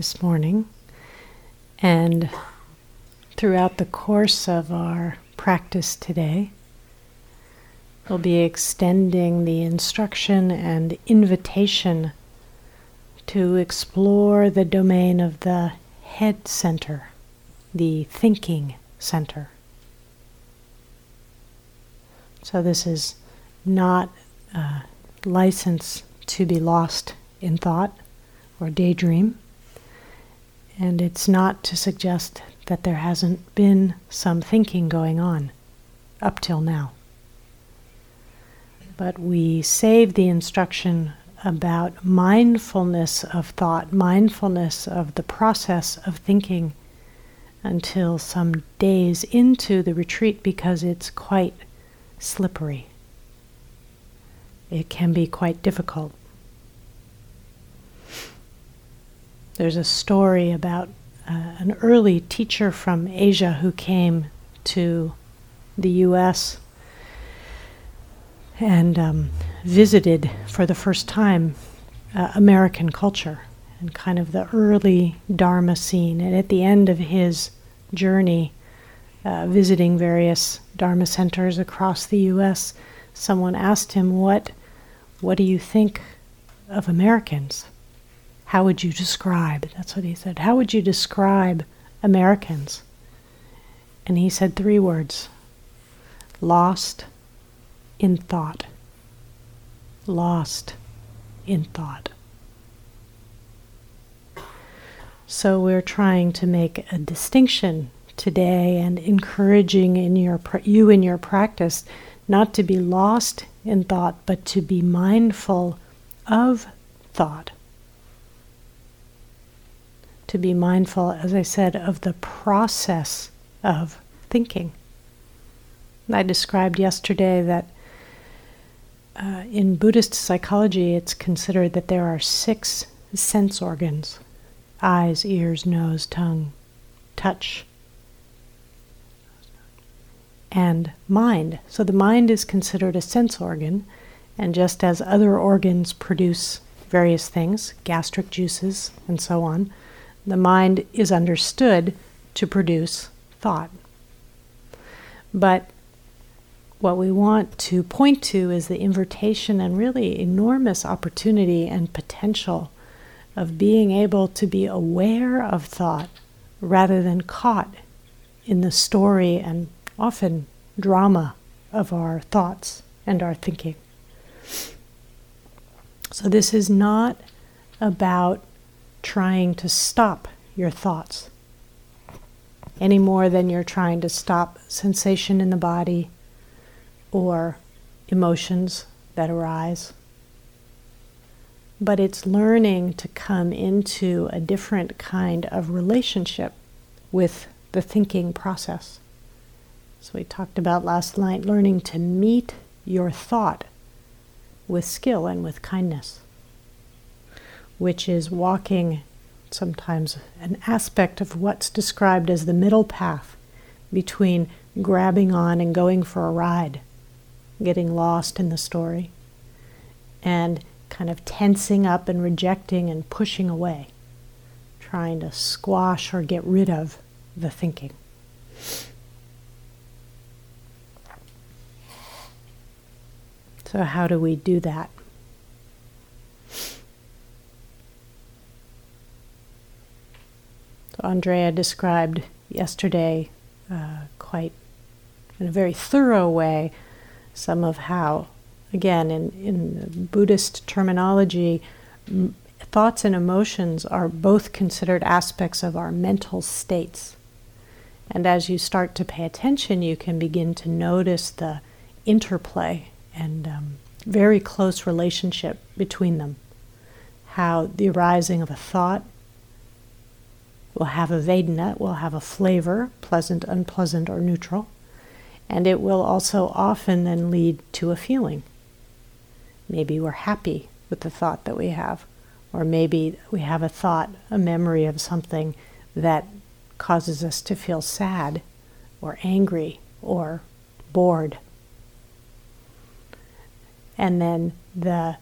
this morning. And throughout the course of our practice today, we'll be extending the instruction and invitation to explore the domain of the head center, the thinking center. So, this is not a license to be lost in thought or daydream. And it's not to suggest that there hasn't been some thinking going on up till now. But we save the instruction about mindfulness of thought, mindfulness of the process of thinking until some days into the retreat because it's quite slippery. It can be quite difficult. There's a story about uh, an early teacher from Asia who came to the US and um, visited for the first time uh, American culture and kind of the early Dharma scene. And at the end of his journey, uh, visiting various Dharma centers across the U.S., someone asked him, "What, what do you think of Americans? How would you describe?" That's what he said. How would you describe Americans? And he said three words: lost in thought. Lost in thought. So we're trying to make a distinction today and encouraging in your you in your practice not to be lost in thought but to be mindful of thought to be mindful as i said of the process of thinking i described yesterday that uh, in buddhist psychology it's considered that there are six sense organs eyes ears nose tongue touch and mind. So the mind is considered a sense organ, and just as other organs produce various things, gastric juices and so on, the mind is understood to produce thought. But what we want to point to is the invitation and really enormous opportunity and potential of being able to be aware of thought rather than caught in the story and often drama of our thoughts and our thinking. So, this is not about trying to stop your thoughts any more than you're trying to stop sensation in the body or emotions that arise. But it's learning to come into a different kind of relationship with the thinking process. So we talked about last night learning to meet your thought with skill and with kindness, which is walking sometimes an aspect of what's described as the middle path between grabbing on and going for a ride, getting lost in the story, and kind of tensing up and rejecting and pushing away, trying to squash or get rid of the thinking. So, how do we do that? Andrea described yesterday uh, quite in a very thorough way some of how, again, in, in Buddhist terminology, m- thoughts and emotions are both considered aspects of our mental states. And as you start to pay attention, you can begin to notice the interplay and um, very close relationship between them. How the arising of a thought will have a Vedana, will have a flavor, pleasant, unpleasant, or neutral, and it will also often then lead to a feeling. Maybe we're happy with the thought that we have, or maybe we have a thought, a memory of something that causes us to feel sad, or angry, or bored and then the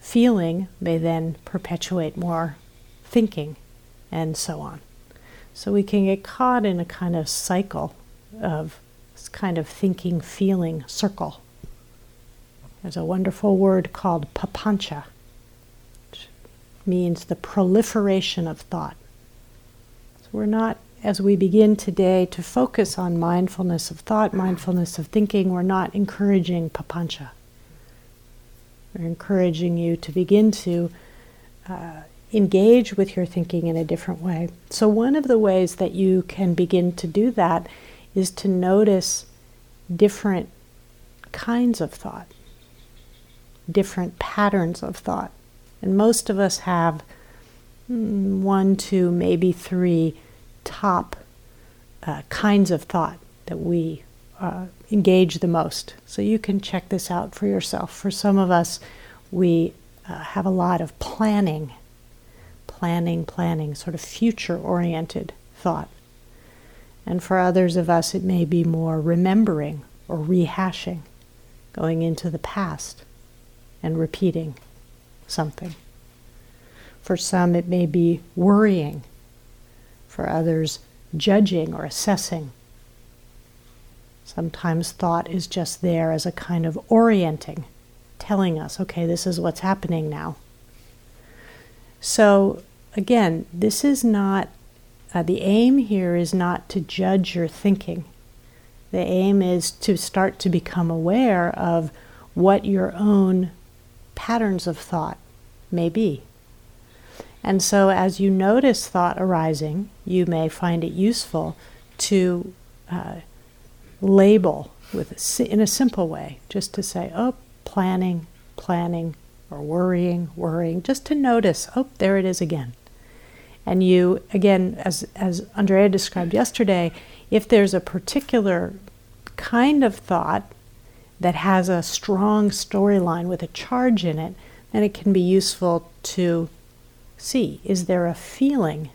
feeling may then perpetuate more thinking and so on. So we can get caught in a kind of cycle of this kind of thinking, feeling circle. There's a wonderful word called papancha, which means the proliferation of thought. So we're not, as we begin today to focus on mindfulness of thought, mindfulness of thinking, we're not encouraging papancha. We're encouraging you to begin to uh, engage with your thinking in a different way. So, one of the ways that you can begin to do that is to notice different kinds of thought, different patterns of thought. And most of us have mm, one, two, maybe three top uh, kinds of thought that we uh, engage the most. So you can check this out for yourself. For some of us, we uh, have a lot of planning planning, planning, sort of future oriented thought. And for others of us, it may be more remembering or rehashing, going into the past and repeating something. For some, it may be worrying. For others, judging or assessing. Sometimes thought is just there as a kind of orienting, telling us, okay, this is what's happening now. So, again, this is not, uh, the aim here is not to judge your thinking. The aim is to start to become aware of what your own patterns of thought may be. And so, as you notice thought arising, you may find it useful to uh, label with a, in a simple way, just to say, "Oh, planning, planning, or worrying, worrying, just to notice, oh, there it is again. And you, again, as, as Andrea described yesterday, if there's a particular kind of thought that has a strong storyline with a charge in it, then it can be useful to see is there a feeling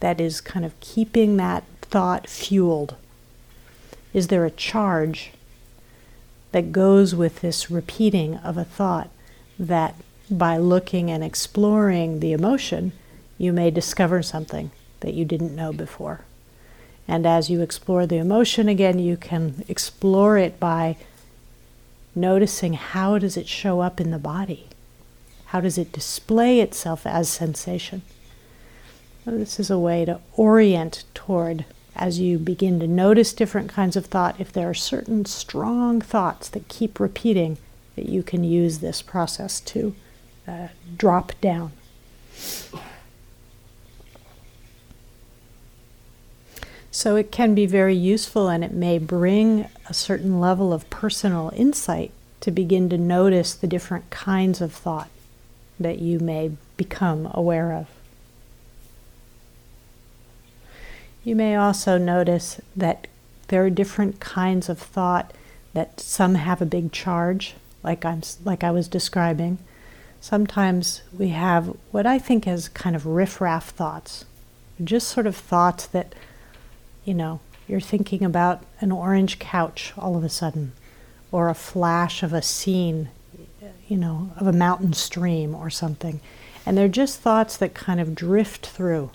that is kind of keeping that thought fueled? Is there a charge that goes with this repeating of a thought? That by looking and exploring the emotion, you may discover something that you didn't know before. And as you explore the emotion again, you can explore it by noticing how does it show up in the body? How does it display itself as sensation? This is a way to orient toward as you begin to notice different kinds of thought, if there are certain strong thoughts that keep repeating, that you can use this process to uh, drop down. So it can be very useful and it may bring a certain level of personal insight to begin to notice the different kinds of thought that you may become aware of. You may also notice that there are different kinds of thought that some have a big charge like I'm like I was describing. Sometimes we have what I think is kind of riffraff thoughts, just sort of thoughts that, you know, you're thinking about an orange couch all of a sudden, or a flash of a scene, you know, of a mountain stream or something. And they're just thoughts that kind of drift through.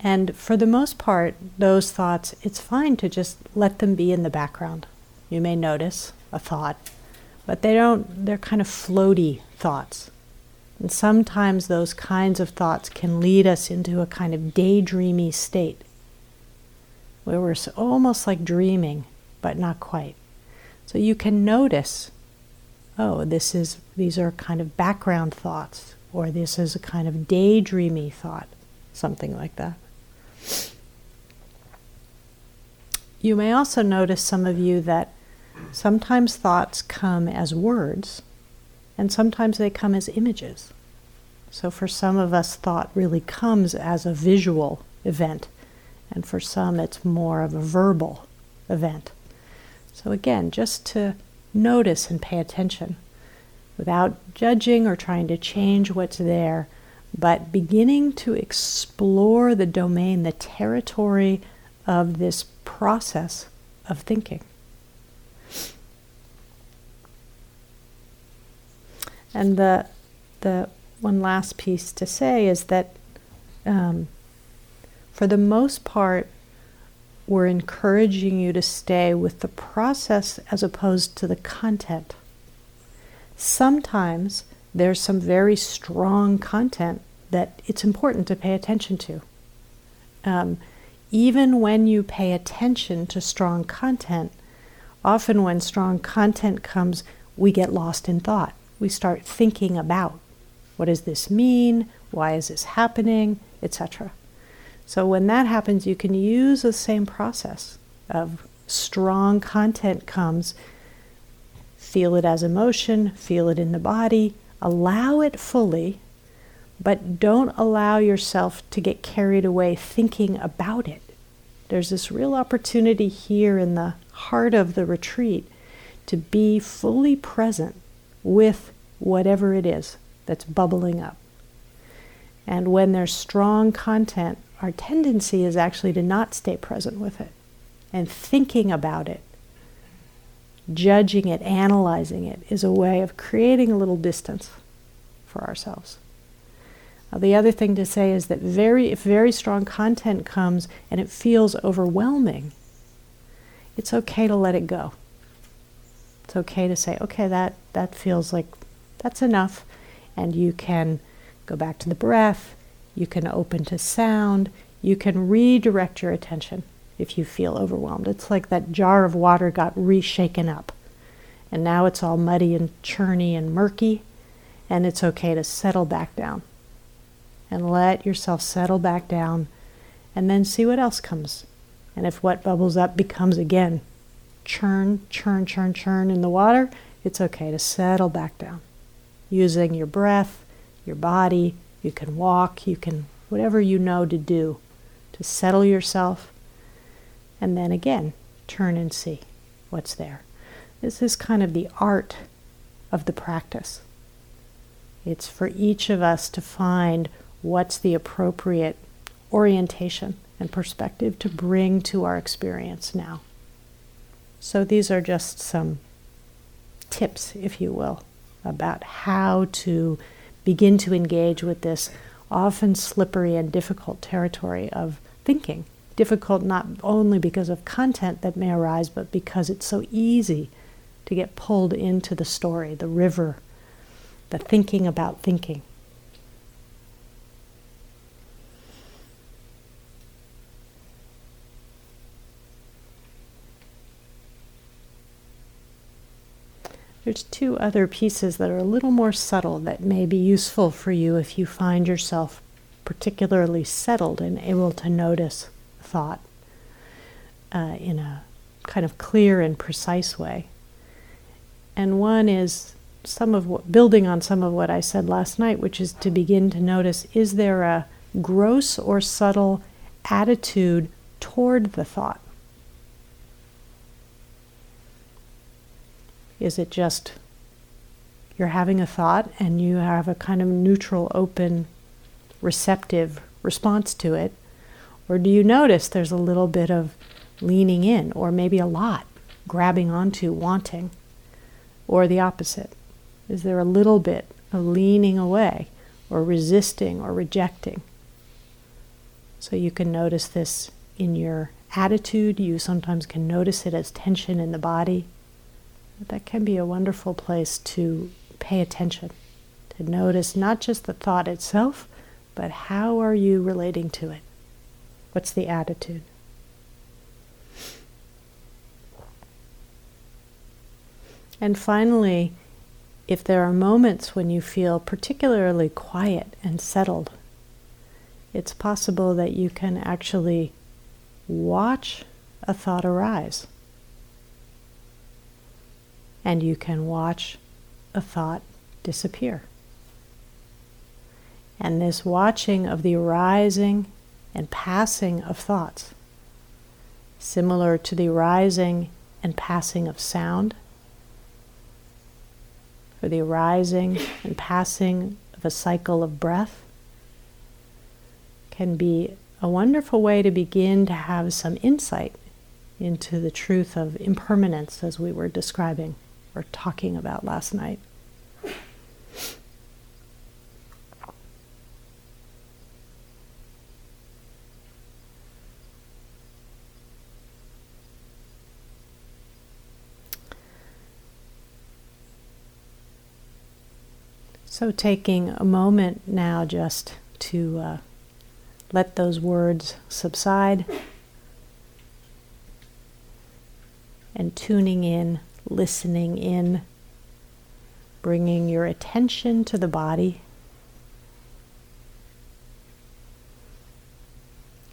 And for the most part, those thoughts, it's fine to just let them be in the background. You may notice a thought but they don't, they're kind of floaty thoughts. And sometimes those kinds of thoughts can lead us into a kind of daydreamy state where we're almost like dreaming, but not quite. So you can notice, oh, this is these are kind of background thoughts, or this is a kind of daydreamy thought, something like that. You may also notice some of you that Sometimes thoughts come as words, and sometimes they come as images. So for some of us, thought really comes as a visual event, and for some, it's more of a verbal event. So again, just to notice and pay attention without judging or trying to change what's there, but beginning to explore the domain, the territory of this process of thinking. And the the one last piece to say is that um, for the most part, we're encouraging you to stay with the process as opposed to the content. Sometimes there's some very strong content that it's important to pay attention to. Um, even when you pay attention to strong content, often when strong content comes, we get lost in thought. We start thinking about what does this mean? Why is this happening? Etc. So when that happens, you can use the same process of strong content comes, feel it as emotion, feel it in the body, allow it fully, but don't allow yourself to get carried away thinking about it. There's this real opportunity here in the heart of the retreat to be fully present with whatever it is that's bubbling up. And when there's strong content, our tendency is actually to not stay present with it and thinking about it, judging it, analyzing it is a way of creating a little distance for ourselves. Now, the other thing to say is that very, if very strong content comes and it feels overwhelming, it's okay to let it go. It's okay to say, okay, that, that feels like that's enough. And you can go back to the breath, you can open to sound, you can redirect your attention if you feel overwhelmed. It's like that jar of water got reshaken up. And now it's all muddy and churny and murky, and it's okay to settle back down. And let yourself settle back down, and then see what else comes. And if what bubbles up becomes again churn, churn, churn, churn in the water, it's okay to settle back down. Using your breath, your body, you can walk, you can, whatever you know to do to settle yourself. And then again, turn and see what's there. This is kind of the art of the practice. It's for each of us to find what's the appropriate orientation and perspective to bring to our experience now. So these are just some tips, if you will, about how to begin to engage with this often slippery and difficult territory of thinking. Difficult not only because of content that may arise, but because it's so easy to get pulled into the story, the river, the thinking about thinking. There's two other pieces that are a little more subtle that may be useful for you if you find yourself particularly settled and able to notice thought uh, in a kind of clear and precise way. And one is some of what, building on some of what I said last night, which is to begin to notice is there a gross or subtle attitude toward the thought? Is it just you're having a thought and you have a kind of neutral, open, receptive response to it? Or do you notice there's a little bit of leaning in, or maybe a lot grabbing onto, wanting? Or the opposite? Is there a little bit of leaning away, or resisting, or rejecting? So you can notice this in your attitude. You sometimes can notice it as tension in the body that can be a wonderful place to pay attention, to notice not just the thought itself, but how are you relating to it? What's the attitude? And finally, if there are moments when you feel particularly quiet and settled, it's possible that you can actually watch a thought arise and you can watch a thought disappear. And this watching of the arising and passing of thoughts, similar to the arising and passing of sound, or the arising and passing of a cycle of breath, can be a wonderful way to begin to have some insight into the truth of impermanence as we were describing or talking about last night. So, taking a moment now just to uh, let those words subside and tuning in listening in, bringing your attention to the body.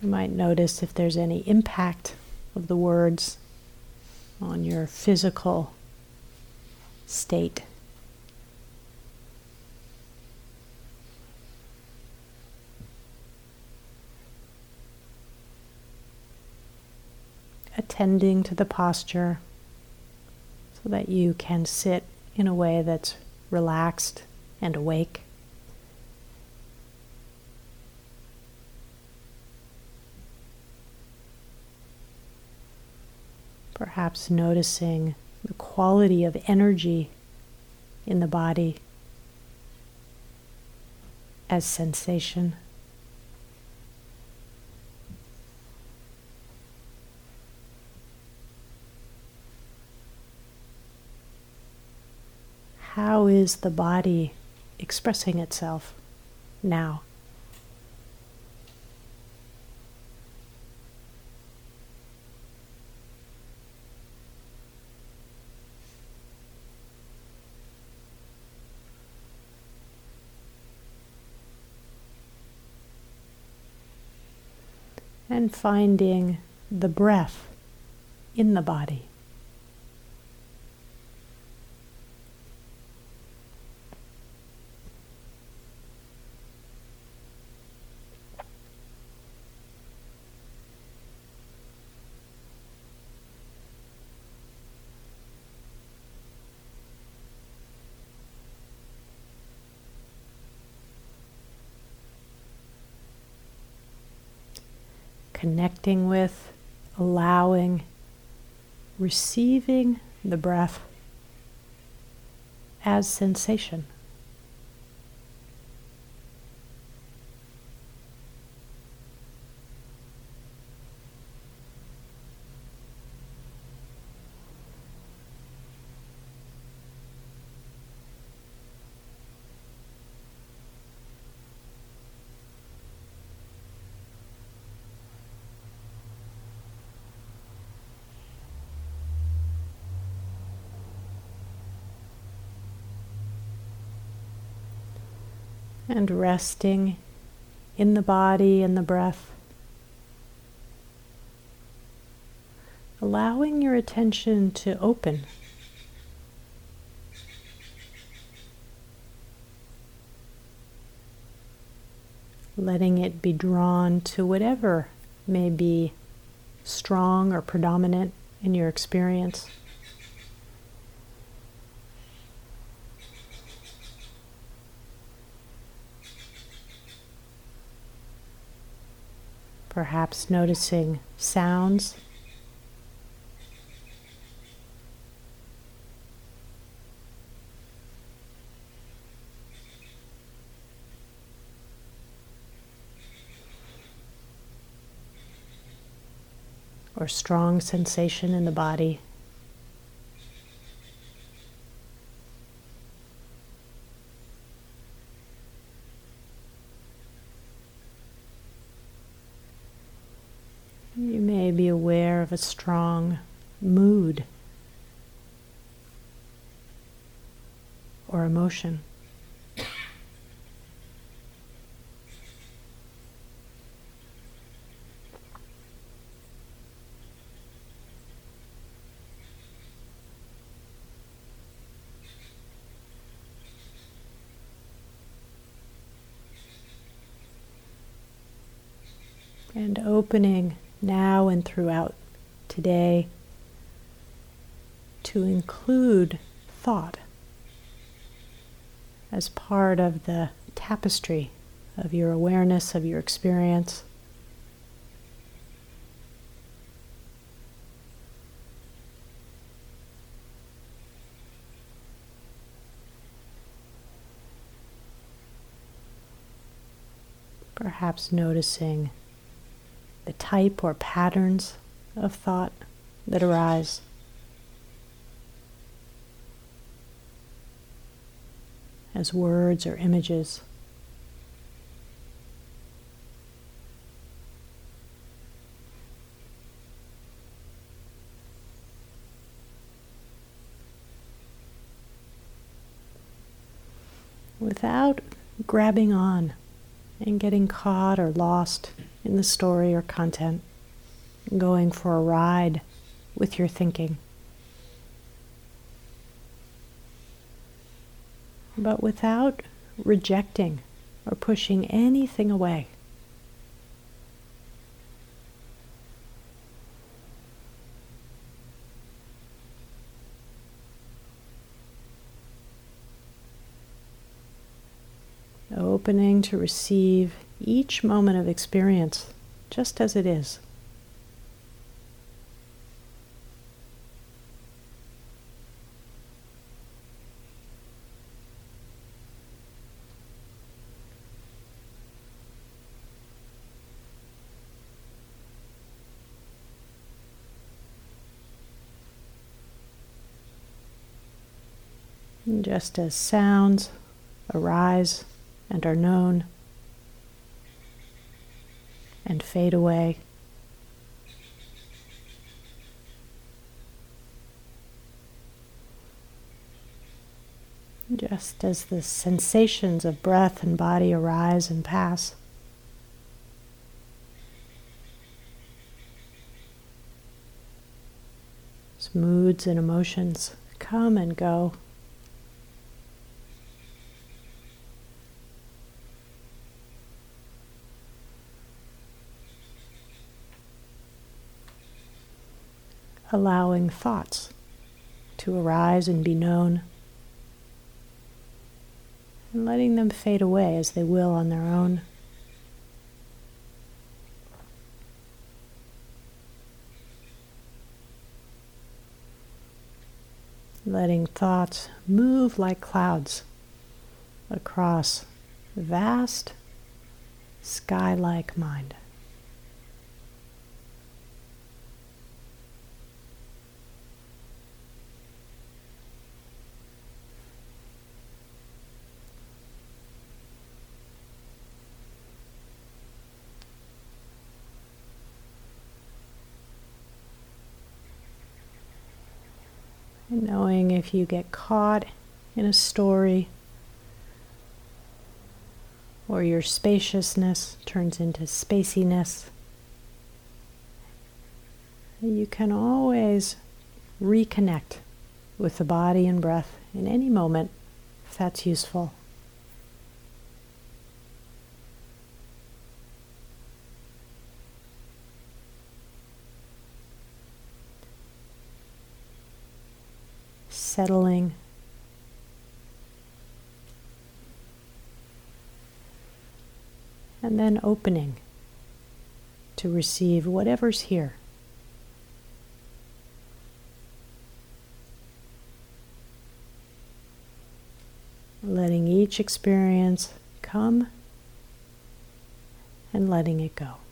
You might notice if there's any impact of the words on your physical state. attending to the posture so that you can sit in a way that's relaxed and awake. Perhaps noticing the quality of energy in the body as sensation. How is the body expressing itself now? and finding the breath in the body. Connecting with, allowing, receiving the breath as sensation. And resting in the body and the breath. Allowing your attention to open. Letting it be drawn to whatever may be strong or predominant in your experience. Perhaps noticing sounds. Or strong sensation in the body. be aware of a strong mood or emotion. and opening now and throughout today to include thought as part of the tapestry of your awareness, of your experience. Perhaps noticing the type or patterns of thought that arise. as words or images. Without grabbing on and getting caught or lost in the story or content, going for a ride with your thinking. But without rejecting or pushing anything away. Opening to receive each moment of experience just as it is. Just as sounds arise and are known and fade away. Just as the sensations of breath and body arise and pass. As moods and emotions come and go. Allowing thoughts to arise and be known, and letting them fade away as they will on their own. Letting thoughts move like clouds across vast sky like mind. Knowing if you get caught in a story or your spaciousness turns into spaciness, you can always reconnect with the body and breath in any moment if that's useful. Settling. And then opening to receive whatever's here. Letting each experience come and letting it go.